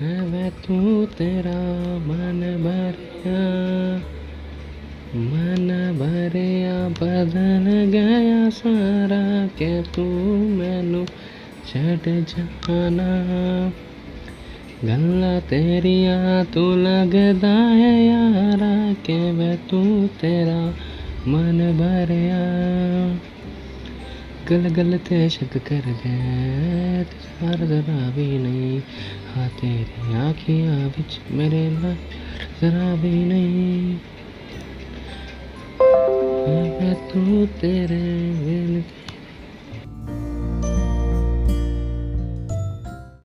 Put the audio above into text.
है वे तू तेरा मन भरिया मन भरिया बदल गया सारा के तू मैनू छड़ जाना। गल्ला तेरिया तू लगदा है यारा के वे तू तेरा मन भरिया गल गल ते शक कर गए सार जरा भी नहीं। हाँ तेरी आँखियाँ बिच मेरे ना जरा भी नहीं। मैं तू तेरे बिन